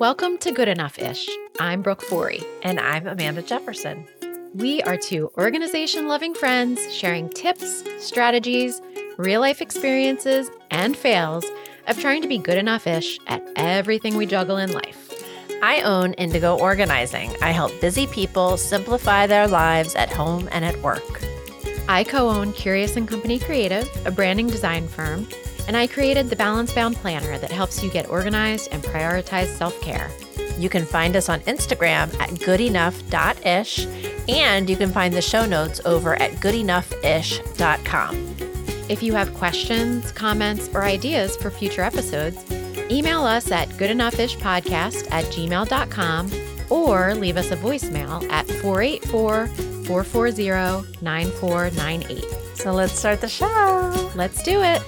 Welcome to Good Enough Ish. I'm Brooke Forey. And I'm Amanda Jefferson. We are two organization loving friends sharing tips, strategies, real life experiences, and fails of trying to be good enough ish at everything we juggle in life. I own Indigo Organizing. I help busy people simplify their lives at home and at work. I co own Curious and Company Creative, a branding design firm, and I created the Balance Bound Planner that helps you get organized and prioritize self care. You can find us on Instagram at goodenough.ish, and you can find the show notes over at goodenoughish.com. If you have questions, comments, or ideas for future episodes, email us at goodenoughishpodcast at gmail.com or leave us a voicemail at 484 440 9498. So let's start the show. Let's do it.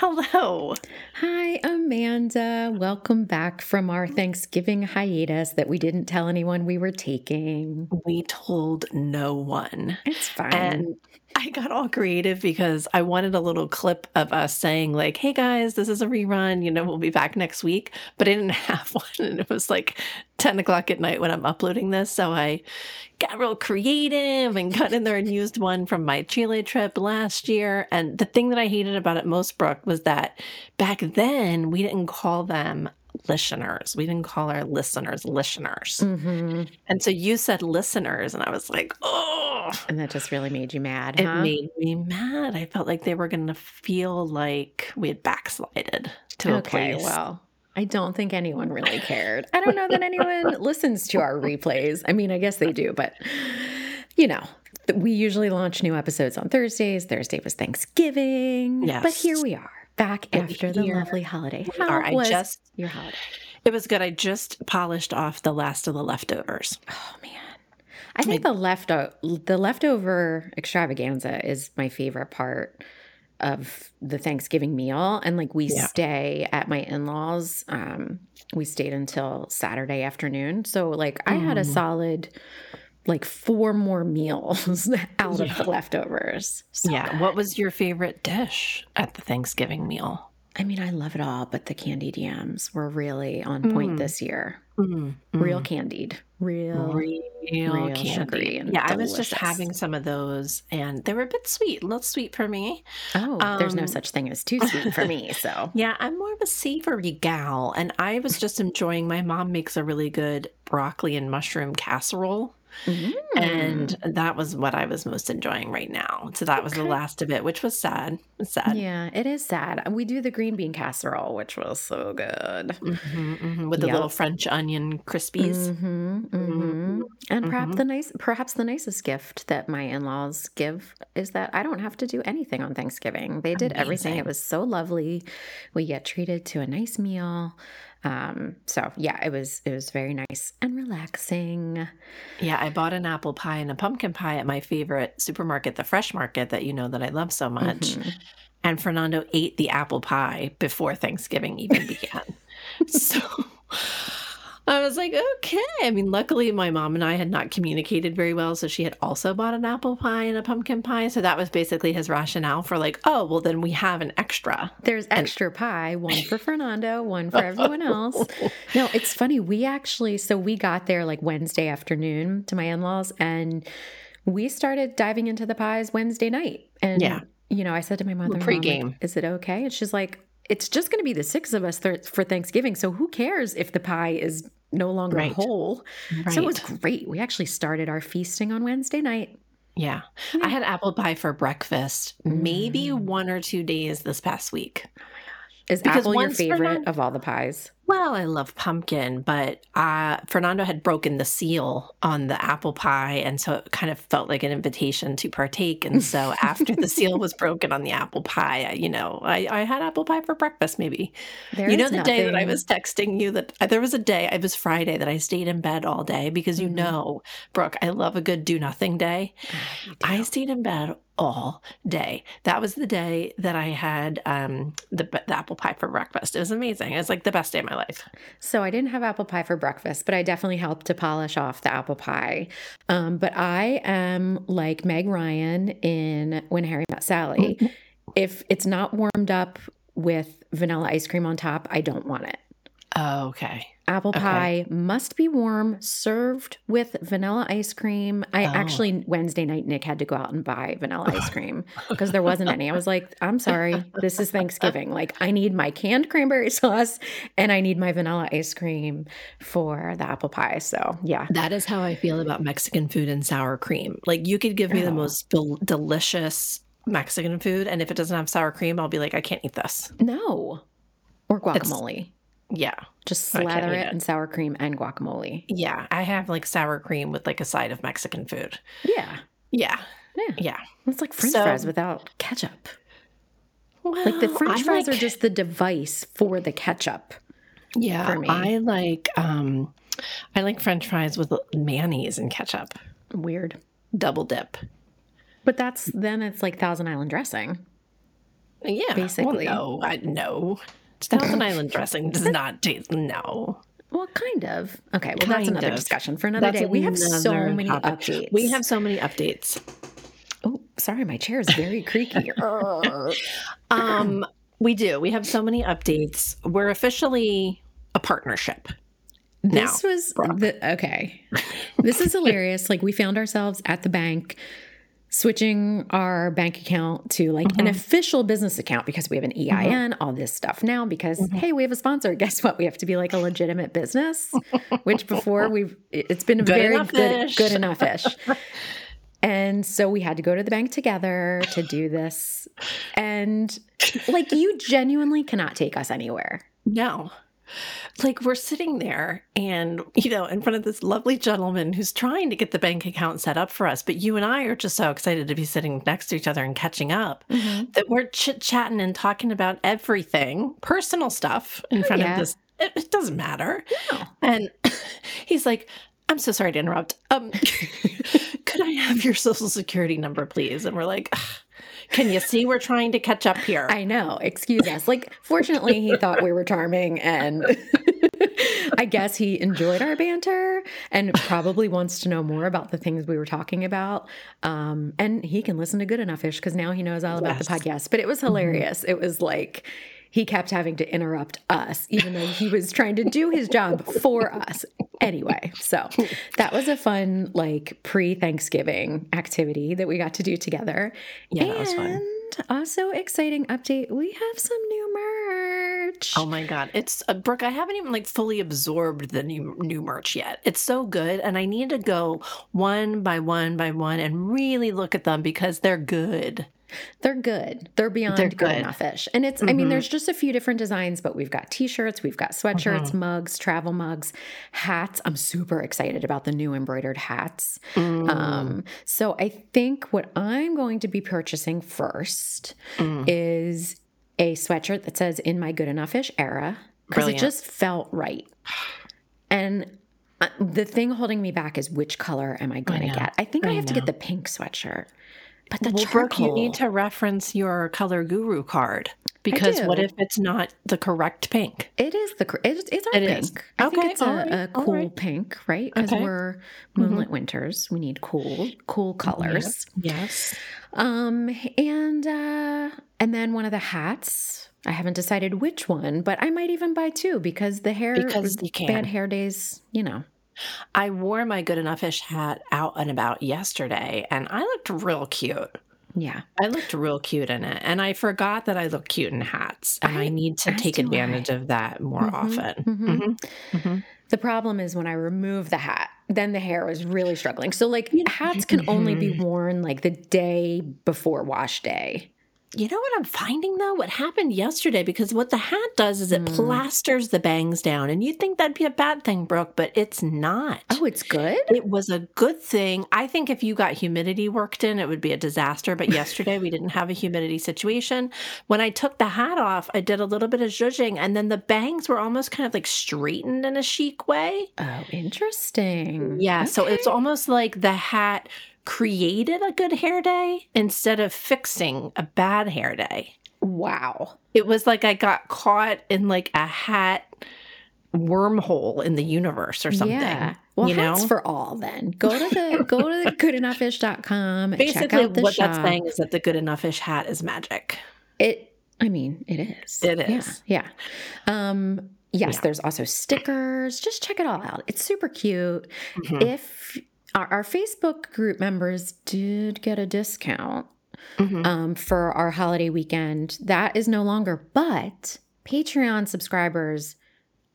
Hello. Hi, Amanda. Welcome back from our Thanksgiving hiatus that we didn't tell anyone we were taking. We told no one. It's fine. And I got all creative because I wanted a little clip of us saying, like, hey guys, this is a rerun. You know, we'll be back next week. But I didn't have one. And it was like 10 o'clock at night when I'm uploading this. So I got real creative and got in there and used one from my Chile trip last year. And the thing that I hated about it most, Brooke, was that back then we didn't call them listeners. We didn't call our listeners listeners. Mm-hmm. And so you said listeners, and I was like, oh. And that just really made you mad. It huh? made me mad. I felt like they were going to feel like we had backslided to a place. well, I don't think anyone really cared. I don't know that anyone listens to our replays. I mean, I guess they do, but you know, we usually launch new episodes on Thursdays. Thursday was Thanksgiving. Yes. But here we are, back after the lovely holiday. We are. I was just- your holiday? It was good. I just polished off the last of the leftovers. Oh man. I think the lefto- the leftover extravaganza is my favorite part of the Thanksgiving meal. And like we Yeah. stay at my in-laws. Um, we stayed until Saturday afternoon. So like I had a Mm. solid like four more meals out of the leftovers. So yeah. good. What was your favorite dish at the Thanksgiving meal? I mean, I love it all, but the candied yams were really on point Mm. this year. Mm, Real candied. Real real, real candy. sugary and yeah, I was just having some of those, and they were a bit sweet, a little sweet for me. Oh, there's no Um, such thing as too sweet for me. So Yeah, I'm more of a savory gal, and I was just enjoying. My mom makes a really good broccoli and mushroom casserole, Mm. and that was what I was most enjoying right now. So that was the last of it, which was sad. Sad. yeah, it is sad. We do the green bean casserole, which was so good. hmm hmm with the little French onion crispies. hmm hmm And perhaps Mhm. the nice, perhaps the nicest gift that my in-laws give is that I don't have to do anything on Thanksgiving. They did everything. It was so lovely. We get treated to a nice meal. Um, so yeah, it was it was very nice and relaxing. Yeah, I bought an apple pie and a pumpkin pie at my favorite supermarket, the Fresh Market, that you know that I love so much. Mhm. And Fernando ate the apple pie before Thanksgiving even began. so I was like, okay. I mean, luckily, my mom and I had not communicated very well. So she had also bought an apple pie and a pumpkin pie. So that was basically his rationale for, like, oh, well, then we have an extra. There's extra pie, one for Fernando, one for everyone else. No, it's funny. We actually, so we got there like Wednesday afternoon to my in laws and we started diving into the pies Wednesday night. And, Yeah. you know, I said to my mother, pregame. is it okay? And she's like, it's just going to be the six of us th- for Thanksgiving. So who cares if the pie is no longer Right. whole? Right. So it was great. We actually started our feasting on Wednesday night. yeah. I had apple pie for breakfast maybe Mm. one or two days this past week. Oh Is Because apple your favorite of all the pies? Well, I love pumpkin, but uh, Fernando had broken the seal on the apple pie. And so it kind of felt like an invitation to partake. And so after the seal was broken on the apple pie, I, you know, I, I had apple pie for breakfast maybe. There you know, the day that I was texting you that uh, there was a day, it was Friday, that I stayed in bed all day because you Mhm. know, Brooke, I love a good do nothing day. You I stayed in bed all day. That was the day that I had um, the, the apple pie for breakfast. It was amazing. It was like the best day of my life. So I didn't have apple pie for breakfast, but I definitely helped to polish off the apple pie. Um, but I am like Meg Ryan in When Harry Met Sally. If it's not warmed up with vanilla ice cream on top, I don't want it. Oh, okay. Apple Okay. pie must be warm, served with vanilla ice cream. I Oh. actually Wednesday night Nick had to go out and buy vanilla ice cream because there wasn't any. I was like, I'm sorry, this is Thanksgiving. Like I need my canned cranberry sauce and I need my vanilla ice cream for the apple pie. So yeah, That is how I feel about Mexican food and sour cream. Like you could give me the Oh. most del- delicious Mexican food, and if it doesn't have sour cream, I'll be like, I can't eat this. no, or It's- guacamole. Yeah, Just slather it in sour cream and guacamole. yeah. I have like sour cream with like a side of Mexican food. Yeah, Yeah, yeah. yeah. It's like French So- fries without ketchup. Well, Like the French I fries are just the device for the ketchup. yeah. for me. I like um, I like French fries with mayonnaise and ketchup, Weird. double dip. But that's then it's like Thousand Island dressing. Yeah, Basically. Well, no, I no. Thousand Island dressing does not taste. No, Well, kind of. Okay, well, that's another of. discussion for another That's day. We have so many topic. updates. We have so many updates. Oh, sorry, my chair is very creaky. Um, we do. We have so many updates. We're officially a partnership. this Now, was the okay. This is hilarious. Like we found ourselves at the bank switching our bank account to like an mm-hmm. official business account because we have an mm-hmm. EIN, all this stuff now because mm-hmm. hey, we have a sponsor. Guess what? We have to be like a legitimate business, which before we've it's been Good very enough good good enough ish. And so we had to go to the bank together to do this. And like you genuinely cannot take us anywhere. No. Like we're sitting there and, you know, in front of this lovely gentleman who's trying to get the bank account set up for us. But you and I are just so excited to be sitting next to each other and catching up that we're chit chatting and talking about everything, personal stuff in front yeah. of this. It, it doesn't matter. No. And he's like, I'm so sorry to interrupt. Um, could I have your social security number, please? And we're like, "Ugh, can you see we're trying to catch up here? I know. Excuse us. Like, fortunately, he thought we were charming, and I guess he enjoyed our banter and probably wants to know more about the things we were talking about. Um, and he can listen to Good Enough Ish because now he knows all about the podcast. But it was hilarious. It was like he kept having to interrupt us, even though he was trying to do his job for us. Anyway, so that was a fun, like pre Thanksgiving activity that we got to do together. Yeah, that was fun. And also exciting update, we have some new merch. Oh my god, it's uh, Brooke. I haven't even like fully absorbed the new new merch yet. It's so good, and I need to go one by one by one and really look at them because they're good. They're good. They're beyond They're good, good. enough ish. And it's, I mean, Mhm. there's just a few different designs, but we've got t shirts, we've got sweatshirts, Mm-hmm. mugs, travel mugs, hats. I'm super excited about the new embroidered hats. Mm. Um, so I think what I'm going to be purchasing first Mm. is a sweatshirt that says in my good enough ish era because it just felt right. And uh, the thing holding me back is which color am I going to get? I think I, I have to get the pink sweatshirt. But the well, charcoal, Brooke, you need to reference your color guru card because what if it's not the correct pink? It is the it's, it's our It is. pink. I think it's a, right, a cool right. pink, right? Because Okay. we're moonlit winters, we need cool, cool colors. Yes. Um, and uh, and then one of the hats. I haven't decided which one, but I might even buy two because the hair Because bad hair days. You know, I wore my good enough ish hat out and about yesterday, and I looked real cute. yeah. I looked real cute in it, and I forgot that I look cute in hats, and I, I- need to take advantage I. of that more Mhm, often. mhm. Mhm, mhm. The problem is when I remove the hat, then the hair was really struggling. So like hats can only be Mm-hmm. worn like the day before wash day. You know what I'm finding though? What happened yesterday? Because what the hat does is it Mm. plasters the bangs down, and you'd think that'd be a bad thing, Brooke, but it's not. Oh, it's good. It was a good thing. I think if you got humidity worked in, it would be a disaster. But yesterday we didn't have a humidity situation. When I took the hat off, I did a little bit of zhuzhing, and then the bangs were almost kind of like straightened in a chic way. Oh, interesting. Yeah. So it's almost like the hat created a good hair day instead of fixing a bad hair day. wow. It was like I got caught in like a hat wormhole in the universe or something. Yeah. Well, you hats know? for all then. Go to the go to the goodenoughish.com. check Basically, out the what shop. that's saying is that the good enough ish hat is magic. It I mean, it is. It is. Yeah. yeah. Um, yes, Yeah. there's also stickers. Just check it all out. It's super cute. Mhm. If our, our Facebook group members did get a discount Mhm. um, for our holiday weekend, that is no longer, but Patreon subscribers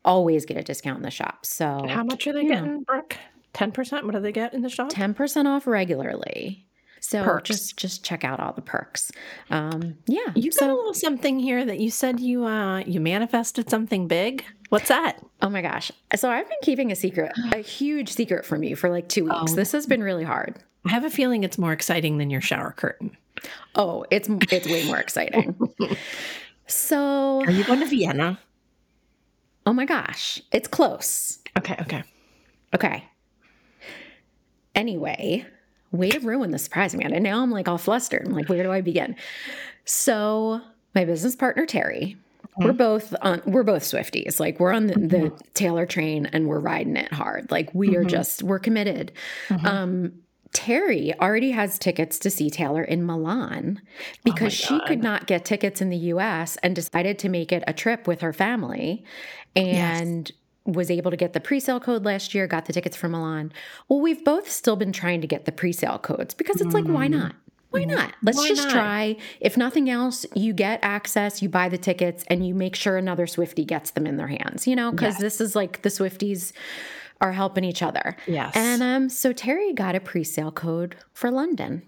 always get a discount in the shop. So How much are they you know. getting, Brooke? 10%? What do they get in the shop? 10% off regularly. So Perks. just just check out all the perks. Um, yeah. You got a little something here that you said you uh you manifested something big. What's that? oh my gosh. So I've been keeping a secret, a huge secret from you for like two weeks. Oh. This has been really hard. I have a feeling it's more exciting than your shower curtain. Oh, it's it's way more exciting. So, Are you going to Vienna? oh my gosh, it's close. Okay, okay. Okay. Anyway, way to ruin the surprise, Amanda. Now I'm like all flustered. I'm like, where do I begin? So my business partner Terry, we're both on we're both Swifties. Like we're on the, the Taylor train and we're riding it hard. Like we are Mhm. just we're committed. Mhm. Um Terry already has tickets to see Taylor in Milan because she could not get tickets in the US and decided to make it a trip with her family and was able to get the pre-sale code last year, got the tickets for Milan. Well, we've both still been trying to get the pre-sale codes because it's like why Mm. not? Why not? Let's Why just not? try. If nothing else, you get access, you buy the tickets, and you make sure another Swifty gets them in their hands, you know, because Yes. this is like the Swifties are helping each other. Yes. And um, so Terry got a pre-sale code for London.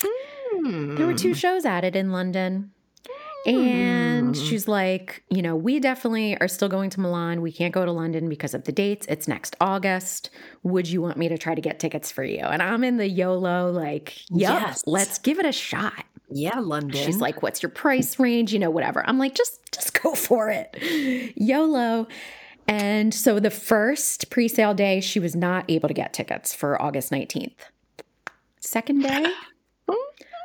Hmm. There were two shows added in London. And Hmm. she's like, you know, we definitely are still going to Milan. We can't go to London because of the dates. It's next August. Would you want me to try to get tickets for you? And I'm in the YOLO, like, yup, Yes. let's give it a shot. Yeah, London. She's like, "What's your price range? You know, whatever." I'm like, "Just just go for it." YOLO. And so the first pre-sale day, she was not able to get tickets for August 19th. Second day,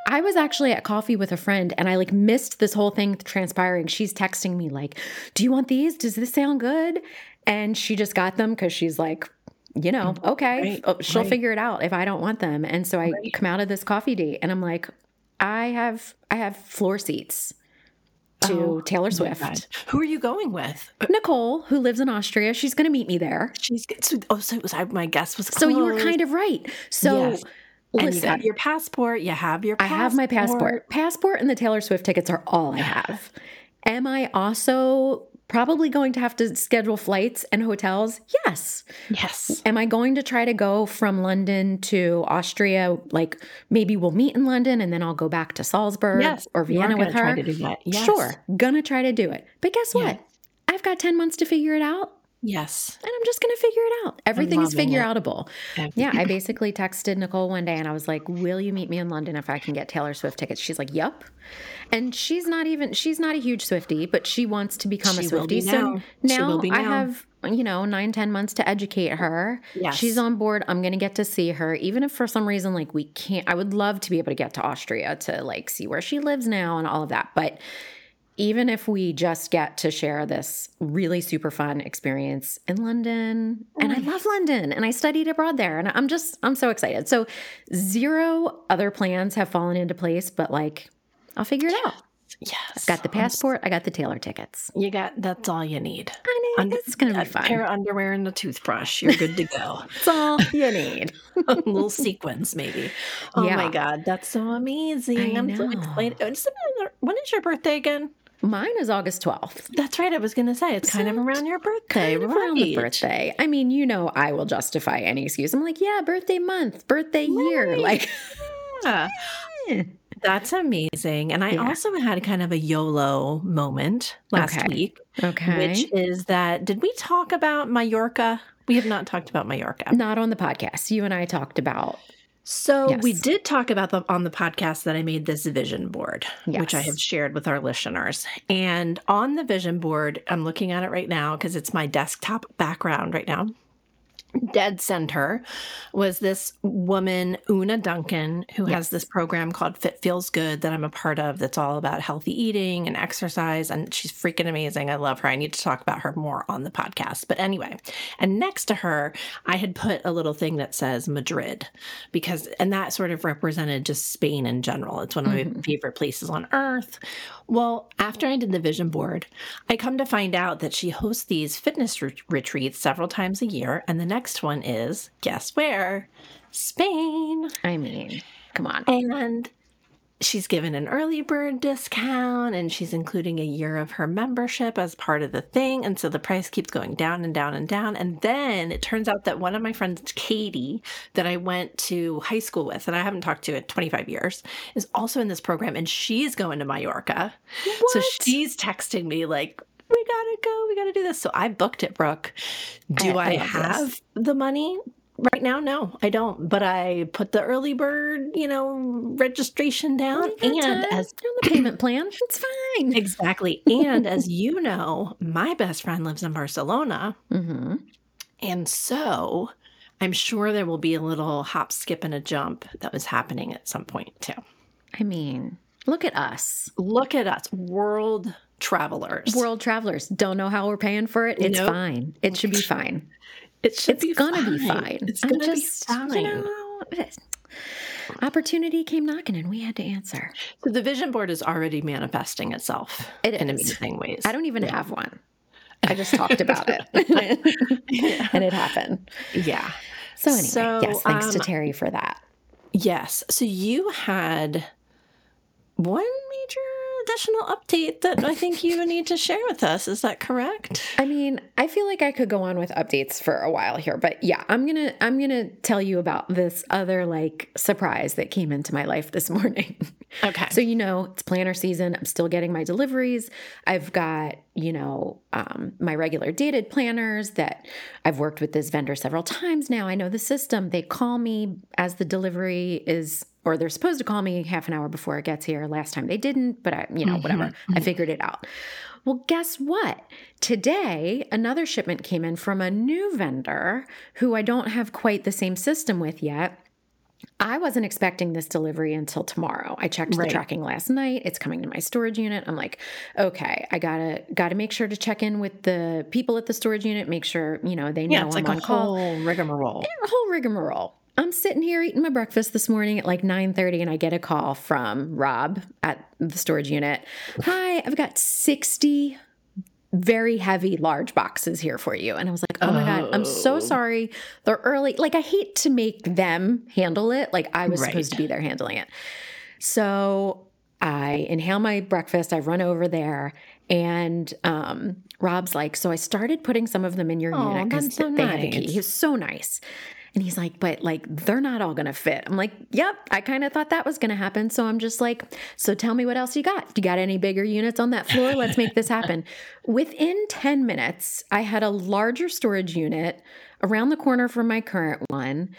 I was actually at coffee with a friend and I like missed this whole thing transpiring. She's texting me like, "Do you want these? Does this sound good?" And she just got them cuz she's like, you know, mm, okay, Right, oh, she'll right. figure it out if I don't want them. And so I Right. come out of this coffee date and I'm like, I have I have floor seats to Oh, Taylor Swift. Who are you going with? Uh, Nicole, who lives in Austria, she's going to meet me there. She's oh, so it was I, my guess was So you were kind of right. So Yes. And you listen, got your passport. You have your. Passport. I have my passport. Passport and the Taylor Swift tickets are all I have. Am I also probably going to have to schedule flights and hotels? Yes. Yes. Am I going to try to go from London to Austria? Like maybe we'll meet in London and then I'll go back to Salzburg Yes. or Vienna with her. to do that. Yes. Sure, gonna try to do it. But guess what? I've got 10 months to figure it out Yes. and I'm just gonna figure it out. Everything is figure it. outable. Yeah, I basically texted Nicole one day and I was like, Will you meet me in London if I can get Taylor Swift tickets? She's like, Yup. And she's not even, she's not a huge Swifty, but she wants to become a She will Swifty. be So now. She now will be I have, you know, nine, ten months to educate her. Yes. She's on board. I'm going to get to see her, even if for some reason, like, we can't, I would love to be able to get to Austria to like see where she lives now and all of that. But even if we just get to share this really super fun experience in London, and I oh love London and I studied abroad there, and I'm just, I'm so excited. So, zero other plans have fallen into place, but like, I'll figure it out. Yes. I Got the passport, I got the Taylor tickets. You got. That's all you need. I mean, Under- it's going to be fun. pair of underwear and a toothbrush. You're good to go. That's all you need. a little sequins, maybe. Oh Yeah. my god, that's so amazing! I I'm so know. excited. When is your birthday again? Mine is August 12th. That's right. I was going to say it's kind of around your birthday, Kind of around the birthday. I mean, you know, I will justify any excuse. I'm like, yeah, birthday month, birthday year. Like, Yeah. That's amazing. And I Yeah. also had kind of a YOLO moment last Okay. week, okay. which is that did we talk about Mallorca? We have not talked about Mallorca. Not on the podcast. You and I talked about. So we did talk about the on the podcast that I made this vision board, which I Yes. have shared with our listeners. And on the vision board, I'm looking at it right now because it's my desktop background right now. Dead center was this woman, Una Duncan, who yes. has this program called Fit Feels Good that I'm a part of that's all about healthy eating and exercise. And she's freaking amazing. I love her. I need to talk about her more on the podcast. But anyway, and next to her, I had put a little thing that says Madrid because, and that sort of represented just Spain in general. It's one of mm-hmm. my favorite places on earth. Well, after I did the vision board, I come to find out that she hosts these fitness re- retreats several times a year. And the next one is, guess where? Spain. I mean, come on. And she's given an early bird discount and she's including a year of her membership as part of the thing. And so the price keeps going down and down and down. And then it turns out that one of my friends, Katie, that I went to high school with and I haven't talked to in 25 years, is also in this program and she's going to Mallorca. What? So she's texting me like, we gotta go, we gotta do this. So I booked it, Brooke. Do I, I have this. the money? Right now, no, I don't. But I put the early bird, you know, registration down, and time. as on the payment plan, it's fine. Exactly. And as you know, my best friend lives in Barcelona, mm-hmm. and so I'm sure there will be a little hop, skip, and a jump that was happening at some point too. I mean, look at us. Look at us, world travelers. World travelers don't know how we're paying for it. It's nope. fine. It should be fine. It should it's be gonna fine. be fine. It's gonna just, be fine. You know, opportunity came knocking and we had to answer. So the vision board is already manifesting itself it in amazing ways. I don't even yeah. have one. I just talked about it yeah. and it happened. Yeah. So anyway, so, yes, thanks um, to Terry for that. Yes. So you had one major additional update that I think you need to share with us. Is that correct? I mean, I feel like I could go on with updates for a while here, but yeah, I'm going to I'm going to tell you about this other like surprise that came into my life this morning. Okay. so you know, it's planner season. I'm still getting my deliveries. I've got, you know, um, my regular dated planners that I've worked with this vendor several times now. I know the system. They call me as the delivery is or they're supposed to call me half an hour before it gets here. Last time they didn't, but I, you know, mm-hmm. whatever. Mm-hmm. I figured it out. Well, guess what? Today, another shipment came in from a new vendor who I don't have quite the same system with yet. I wasn't expecting this delivery until tomorrow. I checked right. the tracking last night. It's coming to my storage unit. I'm like, okay, I gotta gotta make sure to check in with the people at the storage unit, make sure you know they know yeah, it's I'm like on a call. Whole rigmarole. A whole rigmarole. I'm sitting here eating my breakfast this morning at like 9:30 and I get a call from Rob at the storage unit. Hi, I've got 60 very heavy large boxes here for you. And I was like, "Oh my god, I'm so oh. sorry. They're early. Like I hate to make them handle it. Like I was right. supposed to be there handling it." So, I inhale my breakfast, I run over there and um, Rob's like, "So I started putting some of them in your oh, unit cuz so they nice. had the key." He was so nice. And he's like, but like, they're not all gonna fit. I'm like, yep, I kind of thought that was gonna happen. So I'm just like, so tell me what else you got. Do you got any bigger units on that floor? Let's make this happen. Within 10 minutes, I had a larger storage unit around the corner from my current one.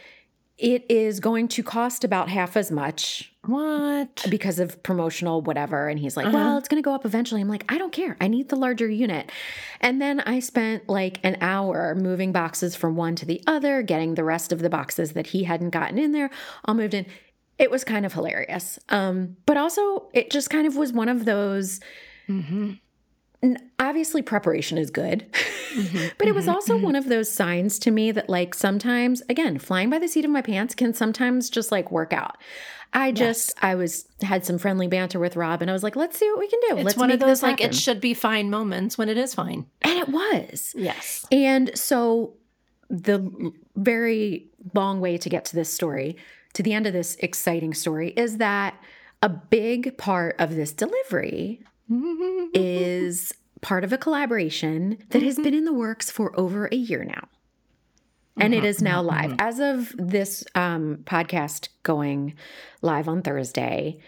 It is going to cost about half as much what? Because of promotional whatever. And he's like, uh-huh. well, it's going to go up eventually. I'm like, I don't care. I need the larger unit. And then I spent like an hour moving boxes from one to the other, getting the rest of the boxes that he hadn't gotten in there all moved in. It was kind of hilarious. Um, but also, it just kind of was one of those. Mm-hmm obviously preparation is good. Mm-hmm, but it was mm-hmm, also mm-hmm. one of those signs to me that like sometimes again flying by the seat of my pants can sometimes just like work out. I just yes. i was had some friendly banter with rob and i was like let's see what we can do. It's let's one of those like it should be fine moments when it is fine. And it was. Yes. And so the very long way to get to this story to the end of this exciting story is that a big part of this delivery is part of a collaboration that has been in the works for over a year now. And it is now live. As of this um, podcast going live on Thursday,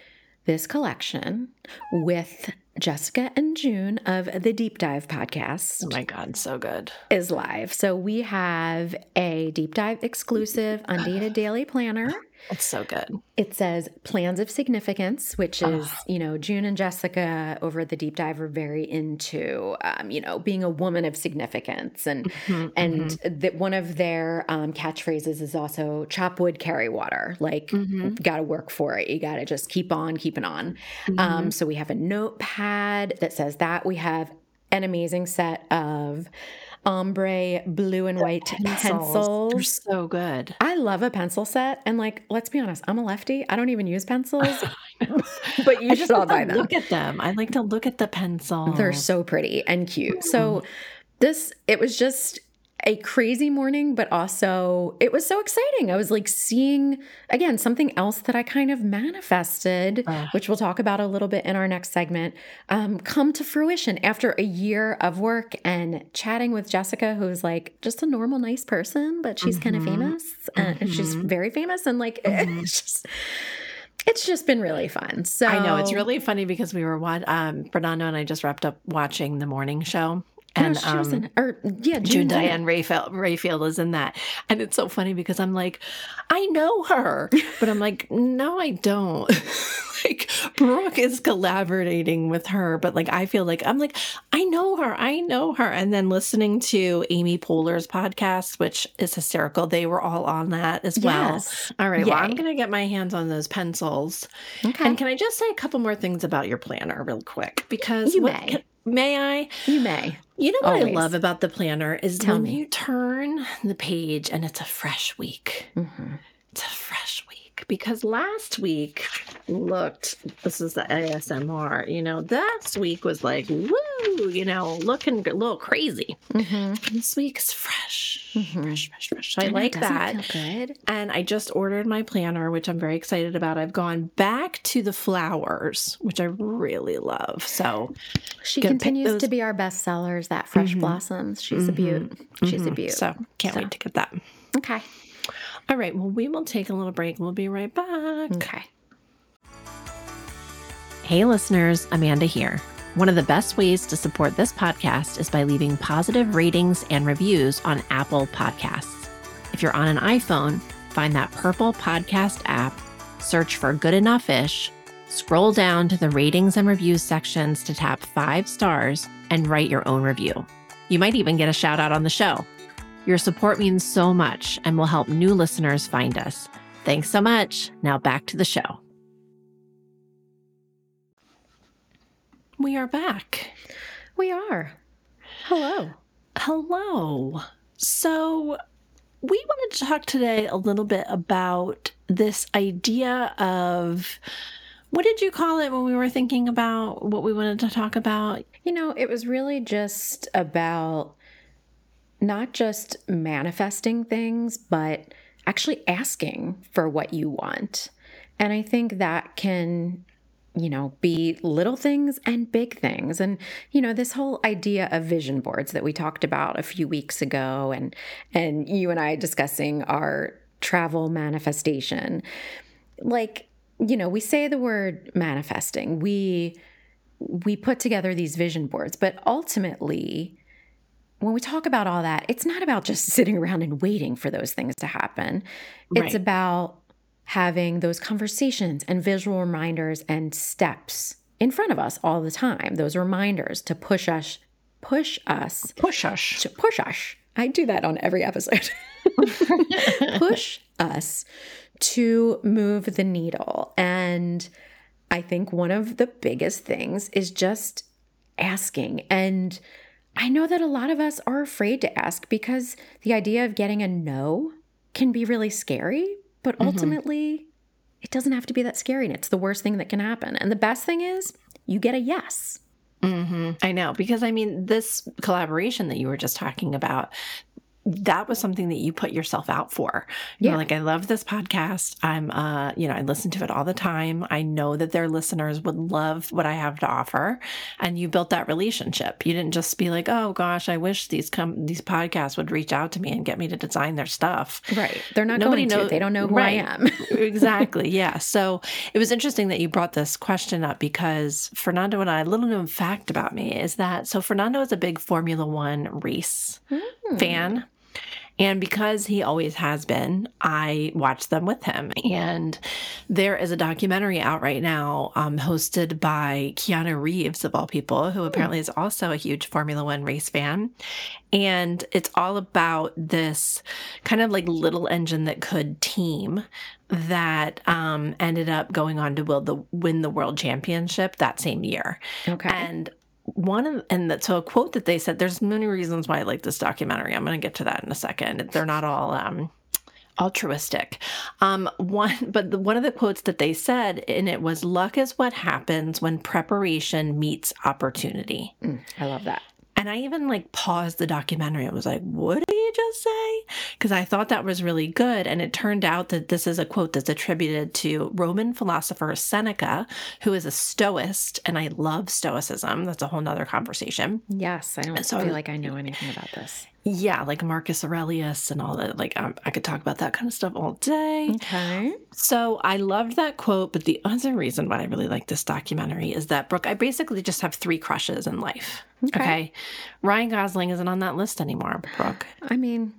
this collection with Jessica and June of the Deep Dive podcast. Oh my God, so good. Is live. So we have a deep dive exclusive undated daily planner It's so good. It says plans of significance, which is, you know, June and Jessica over at the deep dive are very into, um, you know, being a woman of significance. And, Mhm, and mhm. that one of their um, catchphrases is also chop wood, carry water. Like, Mhm. got to work for it. You got to just keep on keeping on. Um, so we have a notepad that says that. We have an amazing set of ombre blue and white pencils. They're so good. I love a pencil set. And like, let's be honest, I'm a lefty. I don't even use pencils, but you I should all buy them. look at them. I like to look at the pencil. They're so pretty and cute. So mm-hmm. this it was just a crazy morning, but also it was so exciting. I was like seeing again something else that I kind of manifested, Ugh. which we'll talk about a little bit in our next segment, um, come to fruition after a year of work and chatting with Jessica, who's like just a normal, nice person, but she's kind of famous uh, and she's Mhm. very famous and like Mhm. it's just it's just been really fun. So I know it's really funny because we were watching. Um, Fernando and I just wrapped up watching the morning show, and and she was um, in, or yeah, June it. Diane Raphael, Raphael is in that. And it's so funny because I'm like, I know her, but I'm like, no, I don't. like, Brooke is collaborating with her, but like, I feel like, I'm like, I know her, I know her. And then listening to Amy Poehler's podcast, which is hysterical, they were all on that as well. Yes. All right, well, I'm going to get my hands on those pencils. Okay. And can I just say a couple more things about your planner, real quick? Because You what- may. May I? you may. You know what I love about the planner is Tell when me. you turn the page and it's a fresh week. Mhm. It's a fresh week because last week looked, this is the ASMR, you know, this week was like, woo, you know, looking a little crazy. Mhm. This week's fresh, Mhm. fresh, fresh, fresh. So I like that. good. And I just ordered my planner, which I'm very excited about. I've gone back to the flowers, which I really love. So She continues to be our best sellers. That fresh Mhm. blossoms. She's a beaut. She's a mhm. beaut. So can't So. wait to get that. Okay. All right. Well, we will take a little break. We'll be right back. Okay. Hey, listeners, Amanda here. One of the best ways to support this podcast is by leaving positive ratings and reviews on Apple Podcasts. If you're on an iPhone, find that purple podcast app, search for Good Enough Ish, scroll down to the ratings and reviews sections to tap five stars and write your own review. You might even get a shout out on the show. Your support means so much and will help new listeners find us. Thanks so much. Now back to the show. We are back. We are. Hello. Hello. So, we wanted to talk today a little bit about this idea of what did you call it when we were thinking about what we wanted to talk about? You know, it was really just about not just manifesting things, but actually asking for what you want. And I think that can, you know, be little things and big things. And, you know, this whole idea of vision boards that we talked about a few weeks ago and and you and I discussing our travel manifestation. Like, you know, we say the word manifesting. We we put together these vision boards, but ultimately, when we talk about all that, it's not about just sitting around and waiting for those things to happen. It's Right. about having those conversations and visual reminders and steps in front of us all the time. Those reminders to push us, push us, Push us. to push us. I do that on every episode. push us to move the needle. And I think one of the biggest things is just asking. And I know that a lot of us are afraid to ask because the idea of getting a no can be really scary, but ultimately, it doesn't have to be that scary. And it's the worst thing that can happen. And the best thing is, you get a yes. hmm I know because I mean this collaboration that you were just talking about. That was something that you put yourself out for. You're Yeah. like, I love this podcast. I'm, uh, you know, I listen to it all the time. I know that their listeners would love what I have to offer, and you built that relationship. You didn't just be like, oh gosh, I wish these com- these podcasts would reach out to me and get me to design their stuff. Right. They're not Nobody going to. They don't know who right. I am. exactly. Yeah. So it was interesting that you brought this question up because Fernando and I, a little known fact about me is that so Fernando is a big Formula One race Hmm. fan. And because he always has been, I watch them with him. And there is a documentary out right now um, hosted by Keanu Reeves, of all people, who apparently is also a huge Formula One race fan. And it's all about this kind of like little engine that could team that um, ended up going on to the, win the world championship that same year. Okay. And one of and that so a quote that they said there's many reasons why I like this documentary. I'm going to get to that in a second. They're not all um altruistic. Um one but the, one of the quotes that they said in it was luck is what happens when preparation meets opportunity. Mm, I love that. And I even like paused the documentary. I was like, what did he just say? Because I thought that was really good. And it turned out that this is a quote that's attributed to Roman philosopher Seneca, who is a Stoist. And I love Stoicism. That's a whole nother conversation. Yes, I don't So- feel like I know anything about this. Yeah, like Marcus Aurelius and all that. Like, um, I could talk about that kind of stuff all day. Okay. So I loved that quote, but the other reason why I really like this documentary is that Brooke, I basically just have three crushes in life. Okay. Okay. Ryan Gosling isn't on that list anymore, Brooke. I mean,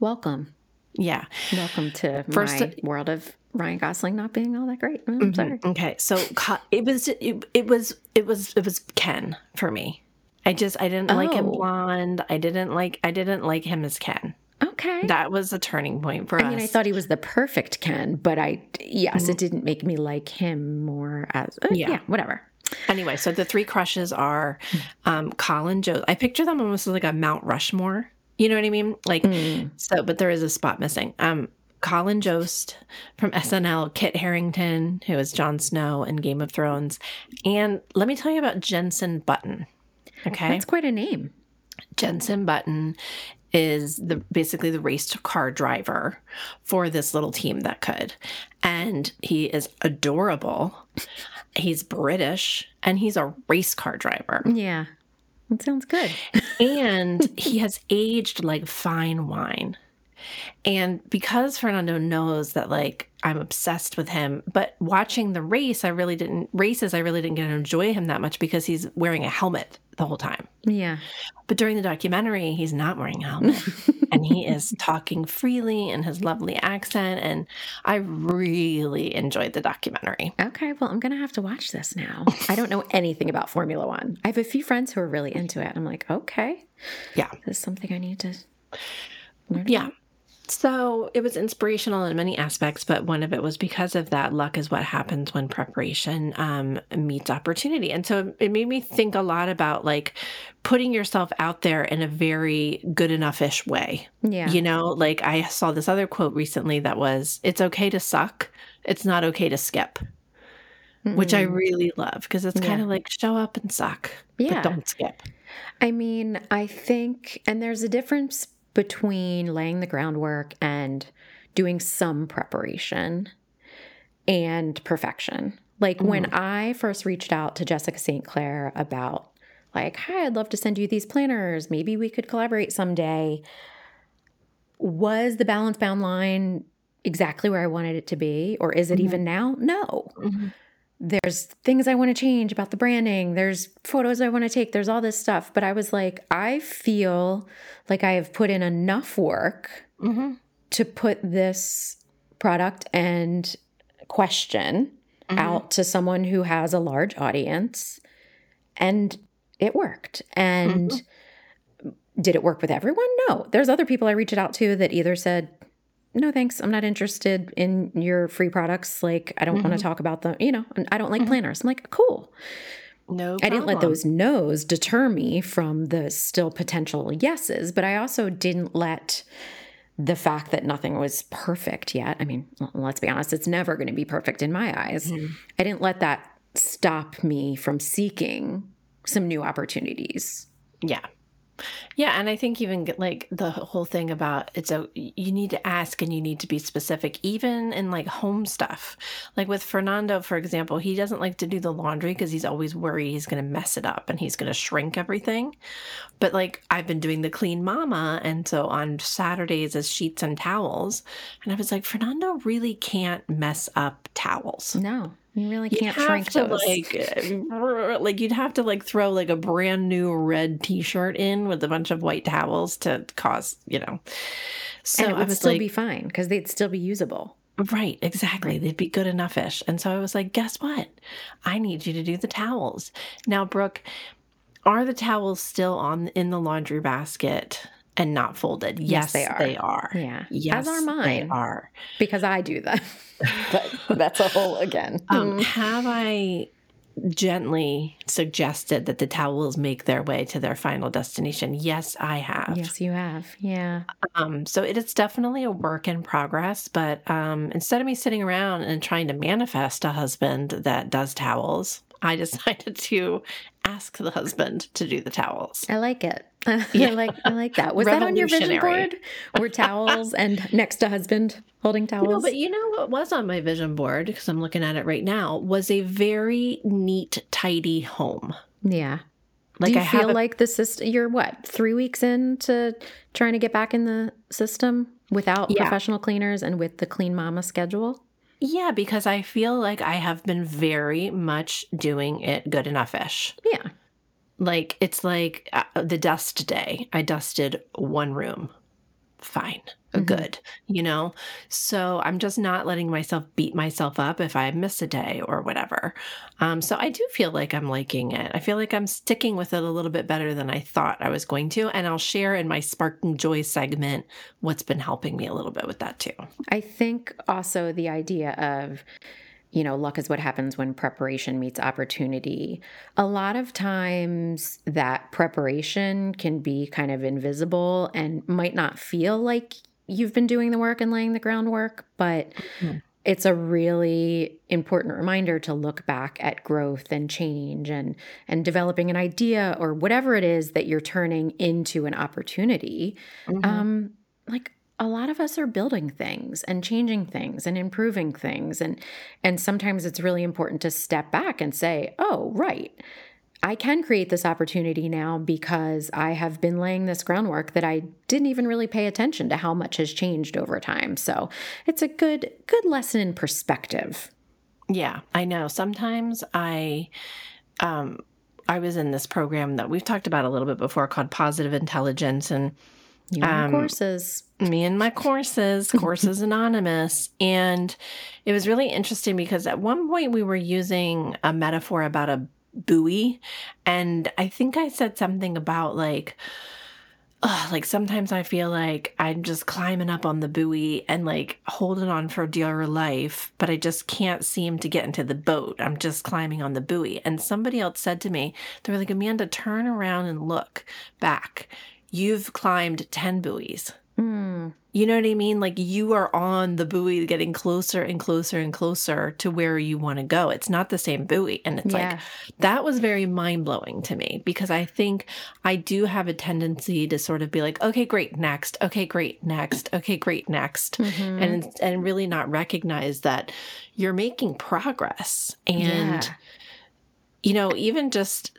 welcome. Yeah. Welcome to First- my world of Ryan Gosling not being all that great. I'm sorry. Okay. So it was it, it was it was it was Ken for me. I just I didn't like him Oh. blonde. I didn't like I didn't like him as Ken. Okay. That was a turning point for I us. I mean, I thought he was the perfect Ken, but I, yes, it didn't make me like him more as, uh, Yeah. yeah. whatever. Anyway, so the three crushes are um, Colin Joe. I picture them almost like a Mount Rushmore. You know what I mean? Like Mm. so, but there is a spot missing. Um, Colin Jost from SNL, Kit Harington, who is Jon Snow in Game of Thrones, and let me tell you about Jensen Button. Okay, That's quite a name. Jensen Button is the basically the race car driver for this little team that could. And he is adorable. He's British and he's a race car driver. Yeah. That sounds good. And he has aged like fine wine. And because Fernando knows that like I'm obsessed with him, but watching the race, I really didn't races, I really didn't get to enjoy him that much because he's wearing a helmet the whole time. Yeah. But during the documentary, he's not wearing a helmet and he is talking freely in his lovely accent. And I really enjoyed the documentary. Okay. Well, I'm going to have to watch this now. I don't know anything about Formula One. I have a few friends who are really into it. I'm like, okay. Yeah. This is something I need to learn. Yeah. So it was inspirational in many aspects, but one of it was because of that luck is what happens when preparation um, meets opportunity. And so it made me think a lot about like putting yourself out there in a very good enough ish way. Yeah. You know, like I saw this other quote recently that was, it's okay to suck, it's not okay to skip, which I really love because it's kind of like show up and suck, Yeah. but don't skip. I mean, I think, and there's a difference between laying the groundwork and doing some preparation and perfection. Like when mm-hmm. I first reached out to Jessica St. Clair about, like, hi, I'd love to send you these planners. Maybe we could collaborate someday. Was the balance bound line exactly where I wanted it to be? Or is it mm-hmm. even now? No mm-hmm. There's things I want to change about the branding. There's photos I want to take. There's all this stuff. But I was like, I feel like I have put in enough work Mhm. to put this product and question out to someone who has a large audience. And it worked. And did it work with everyone? No. There's other people I reached out to that either said, no thanks. I'm not interested in your free products. Like i don't want to mm-hmm. talk about them you know i don't like mm-hmm. planners. I'm like cool. No, i didn't let those no's deter me from the still potential yeses but i also didn't let the fact that nothing was perfect yet. I mean let's be honest it's never going to be perfect in my eyes. Mm-hmm. I didn't let that stop me from seeking some new opportunities. Yeah. Yeah, and I think even like the whole thing about it's a you need to ask and you need to be specific even in like home stuff. Like with Fernando for example, he doesn't like to do the laundry because he's always worried he's going to mess it up and he's going to shrink everything. But like I've been doing the clean mama and so on Saturdays is sheets and towels and I was like Fernando really can't mess up towels. no you really can't shrink to, those like uh, like you'd have to like throw like a brand new red t-shirt in with a bunch of white towels to cause you know So and it would still like, be fine because they'd still be usable. Right, exactly. They'd be good enough ish. And so I was like, guess what? I need you to do the towels. Now, Brooke, are the towels still on in the laundry basket and not folded? Yes, they are. They are. Yeah. Yes, As are They mine. are. Because I do that. but that's a whole again. Um, have I gently suggested that the towels make their way to their final destination? Yes, I have. yes, you have. Yeah. Um, so it is definitely a work in progress, but um, instead of me sitting around and trying to manifest a husband that does towels, I decided to ask the husband to do the towels. I like it. Yeah. I like I like that. Was that on your vision board? Were towels and next to husband holding towels? No, but you know what was on my vision board because I'm looking at it right now was a very neat, tidy home. yeah. Like Do you I feel a- like the system? You're what three weeks into trying to get back in the system without Yeah. professional cleaners and with the Clean Mama schedule. Yeah, because I feel like I have been very much doing it good enough ish. Yeah. like it's like uh, the dust day i dusted one room fine Mhm. good you know so i'm just not letting myself beat myself up if i miss a day or whatever um, so i do feel like i'm liking it i feel like i'm sticking with it a little bit better than i thought i was going to and i'll share in my sparking joy segment what's been helping me a little bit with that too I think also the idea of, you know, luck is what happens when preparation meets opportunity. A lot of times that preparation can be kind of invisible and might not feel like you've been doing the work and laying the groundwork, but Mhm. it's a really important reminder to look back at growth and change and and developing an idea or whatever it is that you're turning into an opportunity. Um like a lot of us are building things and changing things and improving things and and sometimes it's really important to step back and say oh right i can create this opportunity now because i have been laying this groundwork that i didn't even really pay attention to how much has changed over time so it's a good good lesson in perspective Yeah, I know. Sometimes I um I was in this program that we've talked about a little bit before called Positive Intelligence and you Um, courses me and my courses, Courses Anonymous. And it was really interesting because at one point we were using a metaphor about a buoy. And I think I said something about like, ugh, like sometimes I feel like I'm just climbing up on the buoy and like holding on for dear life, but I just can't seem to get into the boat. I'm just climbing on the buoy. And somebody else said to me, they were like, Amanda, turn around and look back. You've climbed 10 buoys. Mm, You know what I mean? Like you are on the buoy getting closer and closer and closer to where you want to go. It's not the same buoy. And it's yeah like, that was very mind blowing to me because I think I do have a tendency to sort of be like, okay, great, next. Okay, great, next. Okay, great, next. Mhm. And, and really not recognize that you're making progress. And, Yeah. you know, even just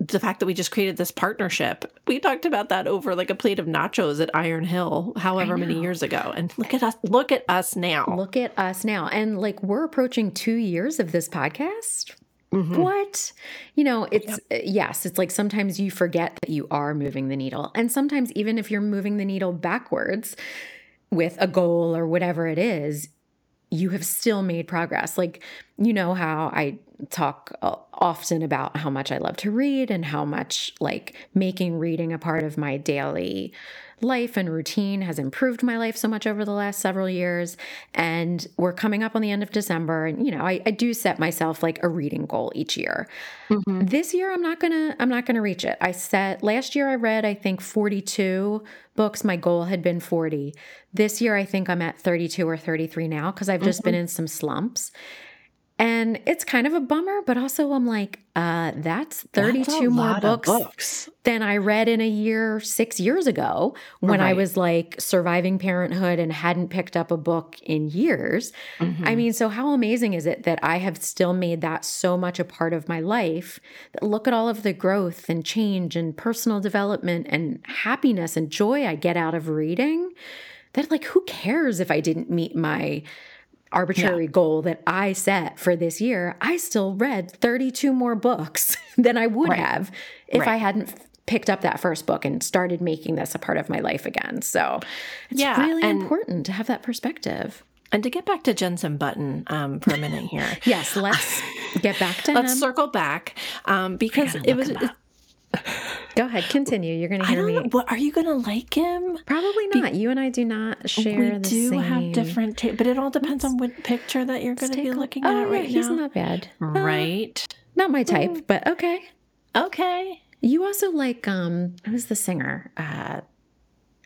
the fact that we just created this partnership, we talked about that over like a plate of nachos at Iron Hill, however many years ago. And look at us, look at us now. Look at us now. And like we're approaching two years of this podcast. Mhm. What? You know, it's uh, yes, it's like sometimes you forget that you are moving the needle. And sometimes, even if you're moving the needle backwards with a goal or whatever it is, you have still made progress. Like, you know, how I talk uh, often about how much I love to read and how much like making reading a part of my daily life and routine has improved my life so much over the last several years. And we're coming up on the end of December. And, you know, I, I do set myself like a reading goal each year. Mhm. This year I'm not gonna I'm not gonna reach it. I set last year I read I think 42 books. My goal had been 40. This year I think I'm at 32 or 33 now because I've just been in some slumps. And it's kind of a bummer, but also I'm like, uh, that's 32 That's more books, books. than I read in a year six years ago when I was like surviving parenthood and hadn't picked up a book in years. I Mhm. mean, so how amazing is it that I have still made that so much a part of my life? That look at all of the growth and change and personal development and happiness and joy I get out of reading. That, like, who cares if I didn't meet my arbitrary goal that I set for this year? I still read 32 more books than I would Right. have if Right. I hadn't picked up that first book and started making this a part of my life again. So it's Yeah, really important to have that perspective. And to get back to Jensen Button um, for a minute here. Yes, let's get back to Let's him. circle back um, because it was. Go ahead, continue. You're going to I hear don't me. What, are you going to like him? Probably not. you and I do not share we the do same. have different, ta- but it all depends on what picture that you're going to be looking oh, at yeah, right he's now. not bad. Uh, right. not my type, but okay. Okay. You also like um who's the singer? Uh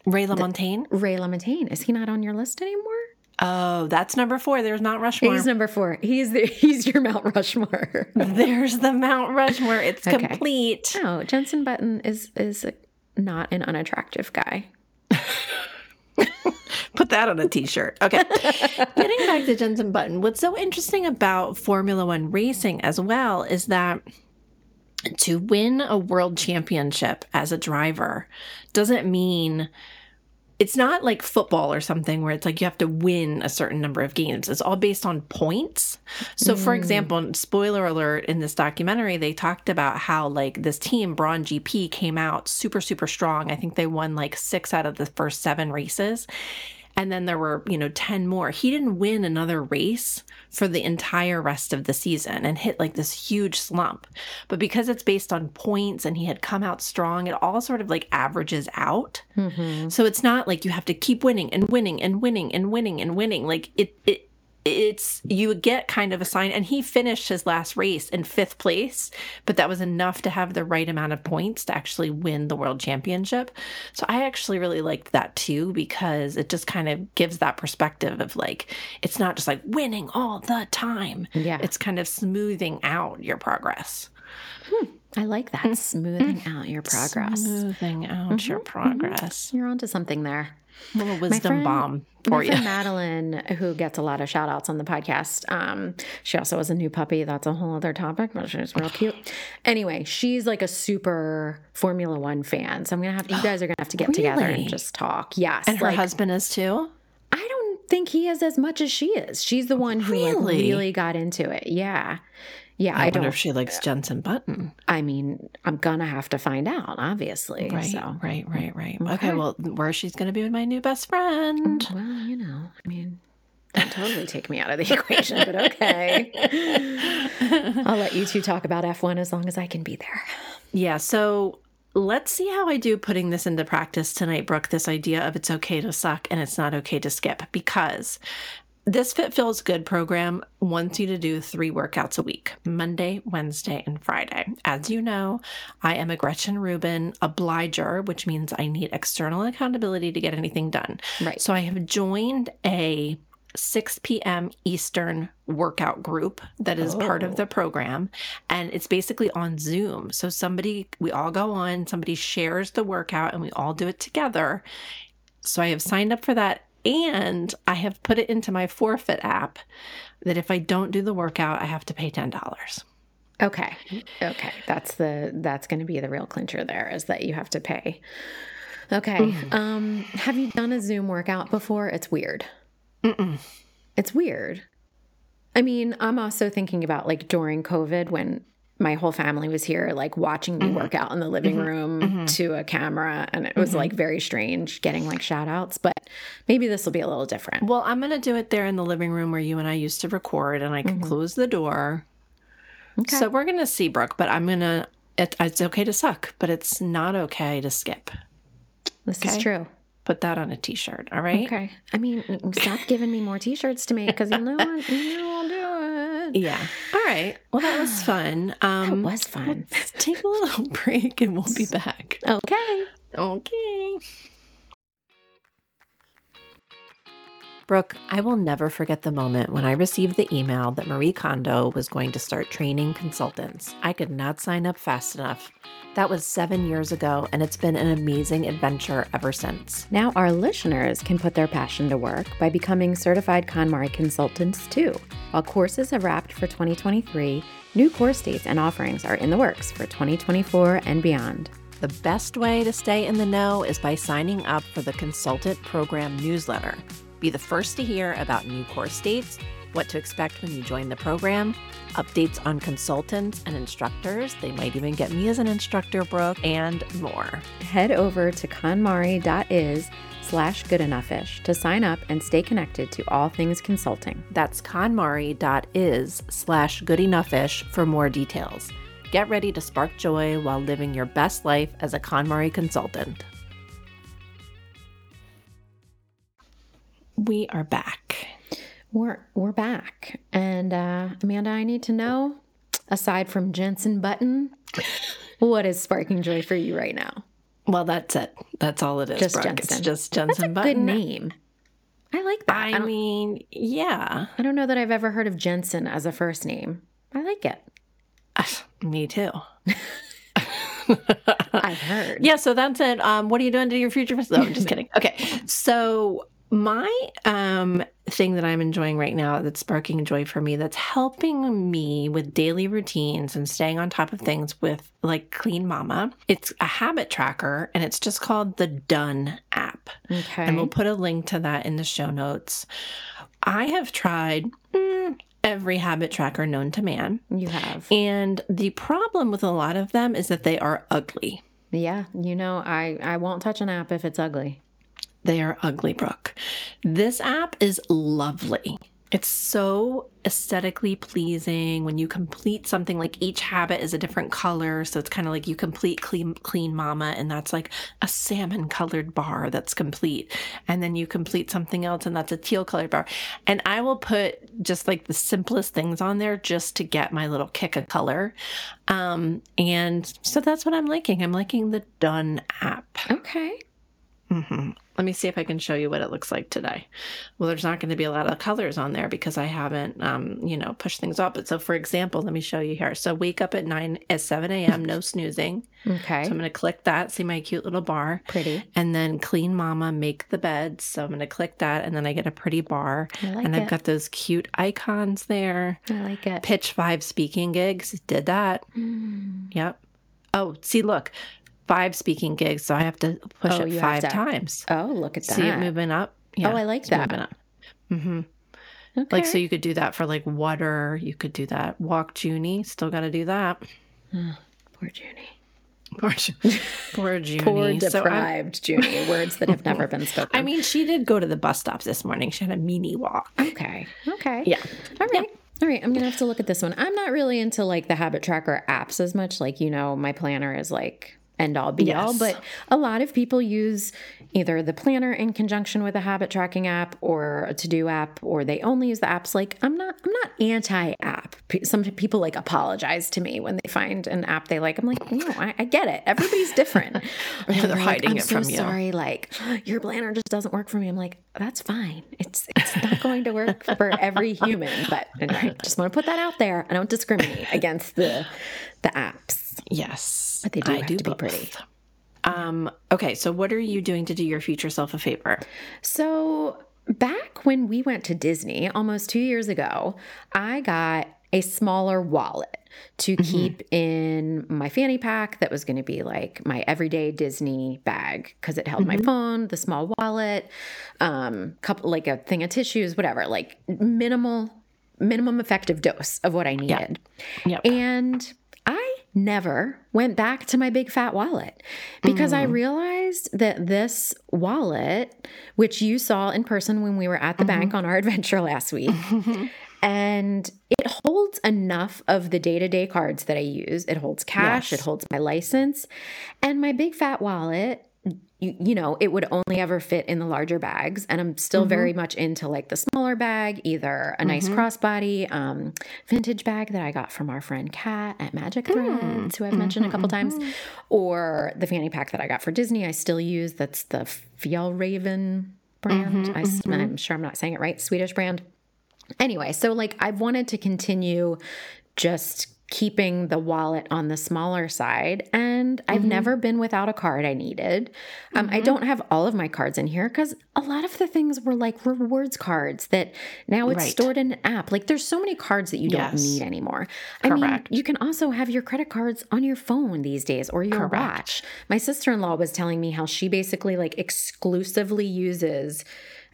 Ray LaMontagne. Ray LaMontagne. Is he not on your list anymore? Oh, that's number four. There's Mount Rushmore. He's number four. He's the he's your Mount Rushmore. There's the Mount Rushmore. It's Okay. complete. no, Jensen Button is is not an unattractive guy. Put that on a t-shirt. Okay. Getting back to Jensen Button, what's so interesting about Formula One racing as well is that to win a world championship as a driver doesn't mean it's not like football or something where it's like you have to win a certain number of games. It's all based on points. So, for hmm. example, spoiler alert in this documentary, they talked about how like this team, Brawn GP, came out super, super strong. I think they won like six out of the first seven races. And then there were, you know, 10 more. He didn't win another race for the entire rest of the season and hit like this huge slump. But because it's based on points and he had come out strong, it all sort of like averages out. Mm-hmm. So it's not like you have to keep winning and winning and winning and winning and winning. Like it, it, it's you get kind of a sign and he finished his last race in fifth place but that was enough to have the right amount of points to actually win the world championship. So i actually really liked that too because it just kind of gives that perspective of like it's not just like winning all the time. Yeah. it's kind of smoothing out your progress. Hmm. I like that. Mm. Smoothing mm. out your progress. smoothing out your mm-hmm. Mm-hmm. progress. You're onto something there. A little wisdom friend- bomb for you Madeline, who gets a lot of shout outs on the podcast, um, she also has a new puppy. That's a whole other topic, but she's real cute. Anyway, she's like a super Formula One fan. So I'm going to have, to you guys are going to have to get together and just talk. Yes. and her like, husband is too I don't think he is as much as she is. She's the one who like Really? really got into it. Yeah. Yeah. I, I, wonder if she likes uh, Jensen Button. I mean, I'm going to have to find out, obviously. Right, So, right, right, right. Okay. Okay, well, where she's going to be with my new best friend. Oh, well, you know, I mean, don't totally take me out of the equation, but okay. I'll let you two talk about F1 as long as I can be there. Yeah, so let's see how I do putting this into practice tonight, Brooke. This idea of it's okay to suck and it's not okay to skip, because this Fit Feels Good program wants you to do three workouts a week Monday, Wednesday, and Friday. As you know, I am a Gretchen Rubin obliger, which means I need external accountability to get anything done. Right. So I have joined a 6 p.m. Eastern workout group that is part of the oh. program. And it's basically on Zoom. So somebody, we all go on, somebody shares the workout and we all do it together. So I have signed up for that. And I have put it into my forfeit app that if I don't do the workout, I have to pay $10. Okay. Okay. That's the that's going to be the real clincher there is that you have to pay. Okay. Um have you done a Zoom workout before? It's weird. Mm-mm. It's weird. I mean, I'm also thinking about like during COVID when my whole family was here, like watching me mm-hmm. work out in the living mm-hmm. room mm-hmm. to a camera. And it was like very strange getting like shout outs, but maybe this will be a little different. Well, I'm going to do it there in the living room where you and I used to record, and I can close the door. Okay. So we're going to see Brooke, but I'm going to, it, it's okay to suck, but it's not okay to skip. this is true. Put that on a t shirt, all right? Okay. I mean, stop giving me more t shirts to make because you'll know, you know I'll do it. Yeah. All right. Well, that was fun. That Um, was fun. let's take a little break and we'll be back. Okay. Okay. Brooke, I will never forget the moment when I received the email that Marie Kondo was going to start training consultants. I could not sign up fast enough. That was seven years ago, and it's been an amazing adventure ever since. Now, our listeners can put their passion to work by becoming certified KonMari consultants too. While courses have wrapped for 2023, new course dates and offerings are in the works for 2024 and beyond. The best way to stay in the know is by signing up for the Consultant Program newsletter. Be the first to hear about new course dates, what to expect when you join the program, updates on consultants and instructors. They might even get me as an instructor, Brooke, and more. Head over to konmari.is slash goodenoughish to sign up and stay connected to all things consulting. That's konmari.is slash goodenoughish for more details. Get ready to spark joy while living your best life as a KonMari consultant. We are back. We're we're back, and uh, Amanda, I need to know, aside from Jensen Button, what is sparking joy for you right now? Well, that's it. That's all it is. Just Brooke. Jensen. It's just That's a Button. good name. I like that. I, I mean, yeah, I don't know that I've ever heard of Jensen as a first name. I like it. me too. I've heard. Yeah, so that's it. Um, what are you doing to your future? No, I'm just kidding. Okay, so my um thing that I'm enjoying right now that's sparking joy for me, that's helping me with daily routines and staying on top of things with like Clean Mama. It's a habit tracker, and it's just called the Done app. Okay. And we'll put a link to that in the show notes. I have tried mm, every habit tracker known to man. you have. And the problem with a lot of them is that they are ugly. Yeah. You know, I I won't touch an app if it's ugly. They are ugly, Brooke. This app is lovely. It's so aesthetically pleasing when you complete something like each habit is a different color. So it's kind of like you complete clean, clean mama, and that's like a salmon colored bar that's complete. And then you complete something else, and that's a teal colored bar. And I will put just like the simplest things on there just to get my little kick of color. Um, and so that's what I'm liking. I'm liking the Done app. Okay. hmm Let me see if I can show you what it looks like today. Well, there's not going to be a lot of colors on there because I haven't, um, you know, pushed things up. But so, for example, let me show you here. So, wake up at nine at seven a.m. No snoozing. Okay. So I'm going to click that. See my cute little bar. Pretty. And then clean mama, make the beds. So I'm going to click that, and then I get a pretty bar. I like and it. I've got those cute icons there. I like it. Pitch five speaking gigs. Did that. Mm. Yep. Oh, see, look, five speaking gigs. So I have to push Oh, it five times. Oh, look at that. See it moving up. Oh, I like that. moving up. Mm-hmm. Okay. Like, so you could do that for like water. You could do that. Walk Junie. Still got to do that. Poor Junie. Poor, poor Junie. Poor So deprived Junie. Words that have never been spoken. I mean, she did go to the bus stops this morning. She had a mini walk. okay. Okay. Yeah. All right. All right. I'm going to have to look at this one. I'm not really into like the habit tracker apps as much. Like, you know, my planner is like end all be all, but a lot of people use either the planner in conjunction with a habit tracking app or a to do app, or they only use the apps. Like, I'm not, I'm not anti app. Some people like apologize to me when they find an app they like. I'm like, no, I, I get it. Everybody's different. Or They're like, hiding I'm it so from you." Sorry, like your planner just doesn't work for me. I'm like, that's fine. It's it's not going to work for every human. But anyway, just want to put that out there. I don't discriminate against the the apps. Yes. But they do I have do to be pretty. Um, okay. So, what are you doing to do your future self a favor? So back when we went to Disney almost two years ago, I got a smaller wallet to keep in my fanny pack that was going to be like my everyday Disney bag because it held my phone, the small wallet, um, couple like a thing of tissues, whatever, like minimal, minimum effective dose of what I needed. Yep. And I never went back to my big fat wallet because I mm. realized that this wallet, which you saw in person when we were at the bank mm-hmm. on our adventure last week, and it holds enough of the day to day cards that I use. It holds cash, Yes. it holds my license, and my big fat wallet. You, you know, it would only ever fit in the larger bags. And I'm still very mm-hmm. much into like the smaller bag, either a nice mm-hmm. crossbody, um, vintage bag that I got from our friend Kat at Magic hmm. Threads, who I've mentioned a couple mm-hmm. times, or the fanny pack that I got for Disney. I still use that's the Fjällräven brand. I, am sure I'm not saying it right, Swedish brand. Anyway, so like I've wanted to continue just keeping the wallet on the smaller side and I've never been without a card I needed. Um, I don't have all of my cards in here cuz a lot of the things were like rewards cards that now it's Right. stored in an app. Like there's so many cards that you don't need anymore. I mean, you can also have your credit cards on your phone these days or your Correct. watch. My sister-in-law was telling me how she basically like exclusively uses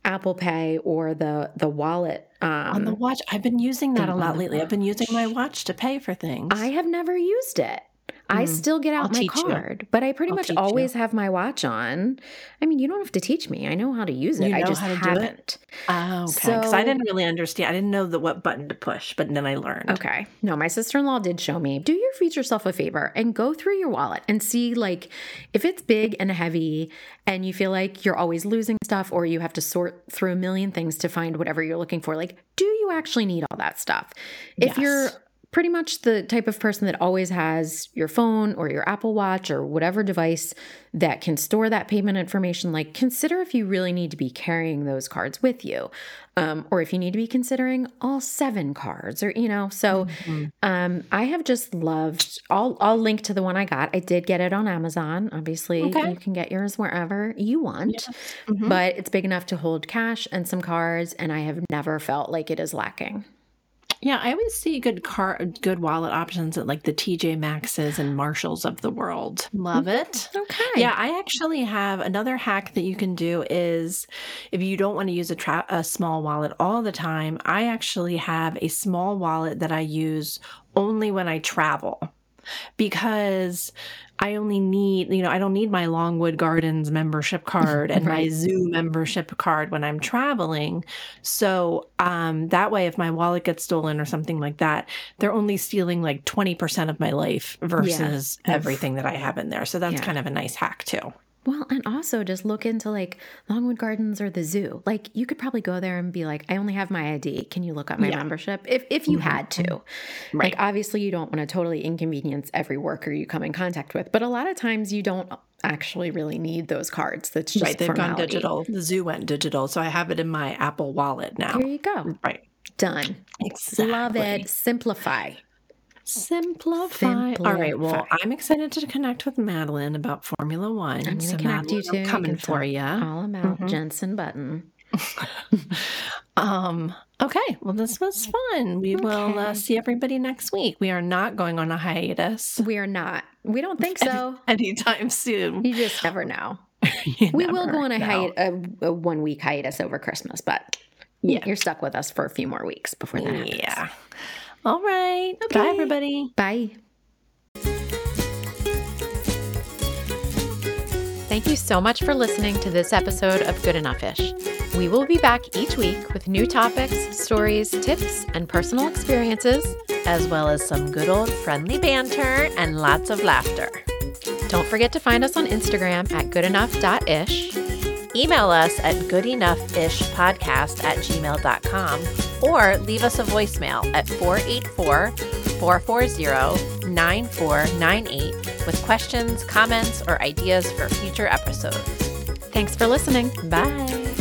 Apple Pay or the the wallet. Um, On the watch, I've been using that a lot lately. I've been using my watch to pay for things. I have never used it. I Mm. still get out I'll my teach you. card, but I pretty I'll much teach you. always have my watch on. I mean, you don't have to teach me. I know how to use it. You I just how to do it? haven't. Oh, okay. Because I didn't really understand. I didn't know the what button to push, but then I learned. Okay. No, my sister in law did show me. Do your future self a favor and go through your wallet and see, like, if it's big and heavy and you feel like you're always losing stuff or you have to sort through a million things to find whatever you're looking for, like, do you actually need all that stuff? If you're Yes. Pretty much the type of person that always has your phone or your Apple Watch or whatever device that can store that payment information, like consider if you really need to be carrying those cards with you, um, or if you need to be considering all seven cards, or you know. So, Mhm. um, I have just loved. I'll I'll link to the one I got. I did get it on Amazon. Obviously, Okay. you can get yours wherever you want, Mhm. but it's big enough to hold cash and some cards, and I have never felt like it is lacking. Yeah, I always see good car, good wallet options at like the TJ Maxxes and Marshalls of the world. Love mm-hmm. it. Okay. Yeah, I actually have another hack that you can do is if you don't want to use a, tra- a small wallet all the time, I actually have a small wallet that I use only when I travel because I only need, you know, I don't need my Longwood Gardens membership card and my Right. zoo membership card when I'm traveling. So um, that way, if my wallet gets stolen or something like that, they're only stealing like 20% of my life versus Yeah. everything that I have in there. So that's Yeah. kind of a nice hack too. Well, and also just look into like Longwood Gardens or the zoo. Like you could probably go there and be like, I only have my ID. Can you look up my Yeah. membership? If if you mm-hmm. had to. Mm-hmm. Right. Like obviously you don't want to totally inconvenience every worker you come in contact with, but a lot of times you don't actually really need those cards. That's just right. They've formality. gone digital. The zoo went digital. So I have it in my Apple wallet now. There you go. Right. Done. Exactly. Love it. Simplify. Simplify. All right. Well, I'm excited to connect with Madeline about Formula One. I'm going to So connect you Madeline, to. I'm You coming for you. All about Mhm. Jensen Button. Um. Okay. Well, this was fun. We will uh, see everybody next week. We are not going on a hiatus We are not. We don't think so. anytime soon. You just never know. We will go on a, hiat- a, a one week hiatus over Christmas, but Yeah. you're stuck with us for a few more weeks before that happens. Yeah. All right. Bye, everybody. Bye. Thank you so much for listening to this episode of Good Enough Ish. We will be back each week with new topics, stories, tips, and personal experiences. as well as some good old friendly banter and lots of laughter. Don't forget to find us on Instagram at goodenough.ish. Email us at goodenoughishpodcast at gmail.com or leave us a voicemail at 484 440 9498 with questions, comments, or ideas for future episodes. Thanks for listening. Bye.